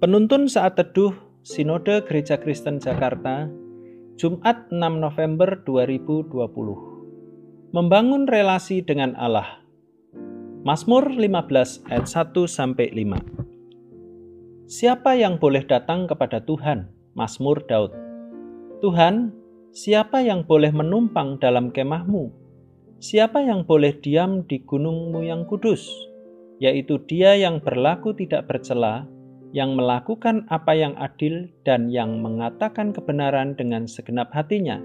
Penuntun saat teduh Sinode Gereja Kristen Jakarta, Jumat 6 November 2020. Membangun relasi dengan Allah. Mazmur 15 ayat 1 sampai 5. Siapa yang boleh datang kepada Tuhan? Mazmur Daud. Tuhan, siapa yang boleh menumpang dalam kemahmu? Siapa yang boleh diam di gunungmu yang kudus? Yaitu dia yang berlaku tidak bercela, yang melakukan apa yang adil dan yang mengatakan kebenaran dengan segenap hatinya,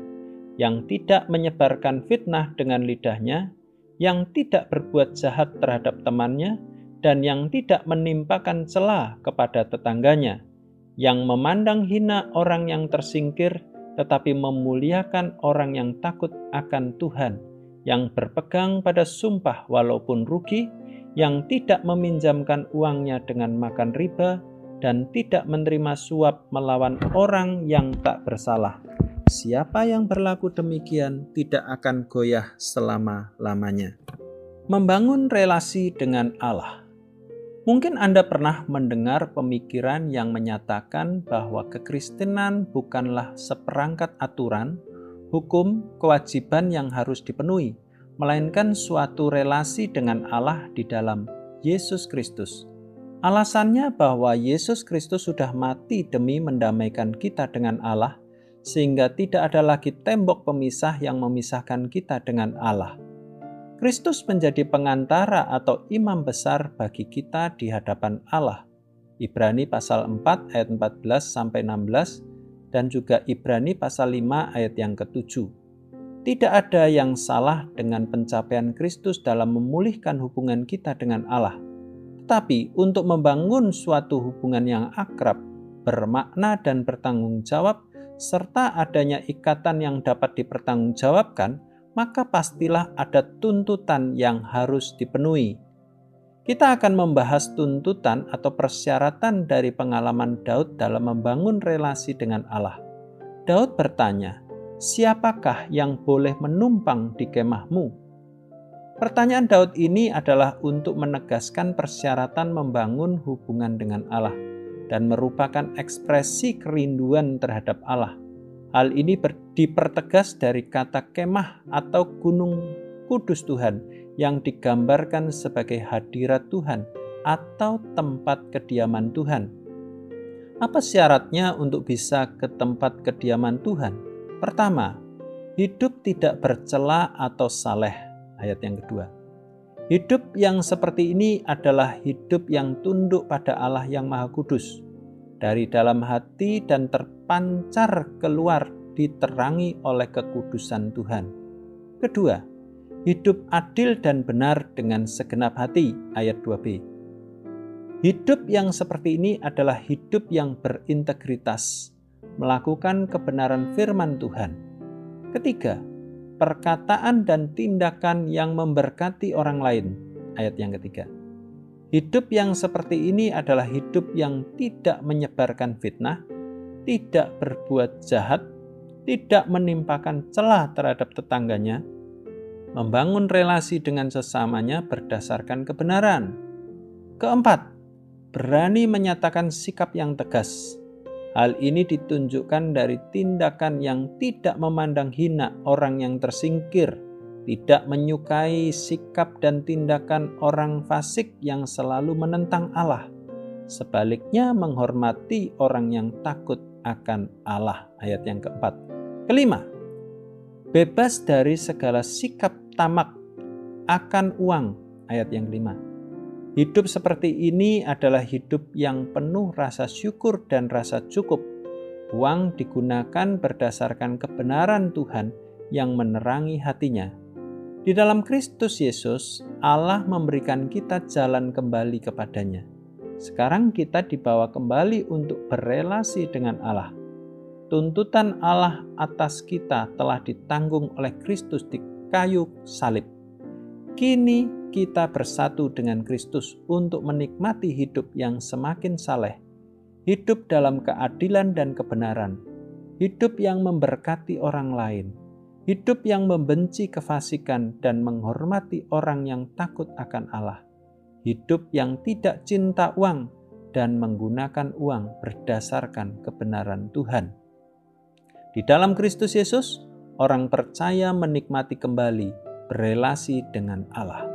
yang tidak menyebarkan fitnah dengan lidahnya, yang tidak berbuat jahat terhadap temannya, dan yang tidak menimpakan celah kepada tetangganya, yang memandang hina orang yang tersingkir, tetapi memuliakan orang yang takut akan Tuhan, yang berpegang pada sumpah walaupun rugi, yang tidak meminjamkan uangnya dengan makan riba, dan tidak menerima suap melawan orang yang tak bersalah. Siapa yang berlaku demikian tidak akan goyah selama-lamanya. Membangun relasi dengan Allah. Mungkin Anda pernah mendengar pemikiran yang menyatakan bahwa kekristenan bukanlah seperangkat aturan, hukum, kewajiban yang harus dipenuhi, melainkan suatu relasi dengan Allah di dalam Yesus Kristus. Alasannya bahwa Yesus Kristus sudah mati demi mendamaikan kita dengan Allah, sehingga tidak ada lagi tembok pemisah yang memisahkan kita dengan Allah. Kristus menjadi pengantara atau imam besar bagi kita di hadapan Allah. Ibrani pasal 4 ayat 14 sampai 16 dan juga Ibrani pasal 5 ayat yang ketujuh. Tidak ada yang salah dengan pencapaian Kristus dalam memulihkan hubungan kita dengan Allah tapi untuk membangun suatu hubungan yang akrab, bermakna dan bertanggung jawab, serta adanya ikatan yang dapat dipertanggungjawabkan, maka pastilah ada tuntutan yang harus dipenuhi. Kita akan membahas tuntutan atau persyaratan dari pengalaman Daud dalam membangun relasi dengan Allah. Daud bertanya, "Siapakah yang boleh menumpang di kemahmu?" Pertanyaan Daud ini adalah untuk menegaskan persyaratan membangun hubungan dengan Allah dan merupakan ekspresi kerinduan terhadap Allah. Hal ini dipertegas dari kata kemah atau gunung kudus Tuhan yang digambarkan sebagai hadirat Tuhan atau tempat kediaman Tuhan. Apa syaratnya untuk bisa ke tempat kediaman Tuhan? Pertama, hidup tidak bercela atau saleh ayat yang kedua. Hidup yang seperti ini adalah hidup yang tunduk pada Allah yang Maha Kudus, dari dalam hati dan terpancar keluar diterangi oleh kekudusan Tuhan. Kedua, hidup adil dan benar dengan segenap hati, ayat 2b. Hidup yang seperti ini adalah hidup yang berintegritas, melakukan kebenaran firman Tuhan. Ketiga, perkataan dan tindakan yang memberkati orang lain. Ayat yang ketiga. Hidup yang seperti ini adalah hidup yang tidak menyebarkan fitnah, tidak berbuat jahat, tidak menimpakan celah terhadap tetangganya, membangun relasi dengan sesamanya berdasarkan kebenaran. Keempat, berani menyatakan sikap yang tegas, Hal ini ditunjukkan dari tindakan yang tidak memandang hina orang yang tersingkir, tidak menyukai sikap dan tindakan orang fasik yang selalu menentang Allah. Sebaliknya, menghormati orang yang takut akan Allah. Ayat yang keempat. Kelima, bebas dari segala sikap tamak akan uang. Ayat yang kelima Hidup seperti ini adalah hidup yang penuh rasa syukur dan rasa cukup. Uang digunakan berdasarkan kebenaran Tuhan yang menerangi hatinya. Di dalam Kristus Yesus, Allah memberikan kita jalan kembali kepadanya. Sekarang kita dibawa kembali untuk berelasi dengan Allah. Tuntutan Allah atas kita telah ditanggung oleh Kristus di kayu salib. Kini kita bersatu dengan Kristus untuk menikmati hidup yang semakin saleh, hidup dalam keadilan dan kebenaran, hidup yang memberkati orang lain, hidup yang membenci kefasikan dan menghormati orang yang takut akan Allah, hidup yang tidak cinta uang dan menggunakan uang berdasarkan kebenaran Tuhan. Di dalam Kristus Yesus, orang percaya menikmati kembali berelasi dengan Allah.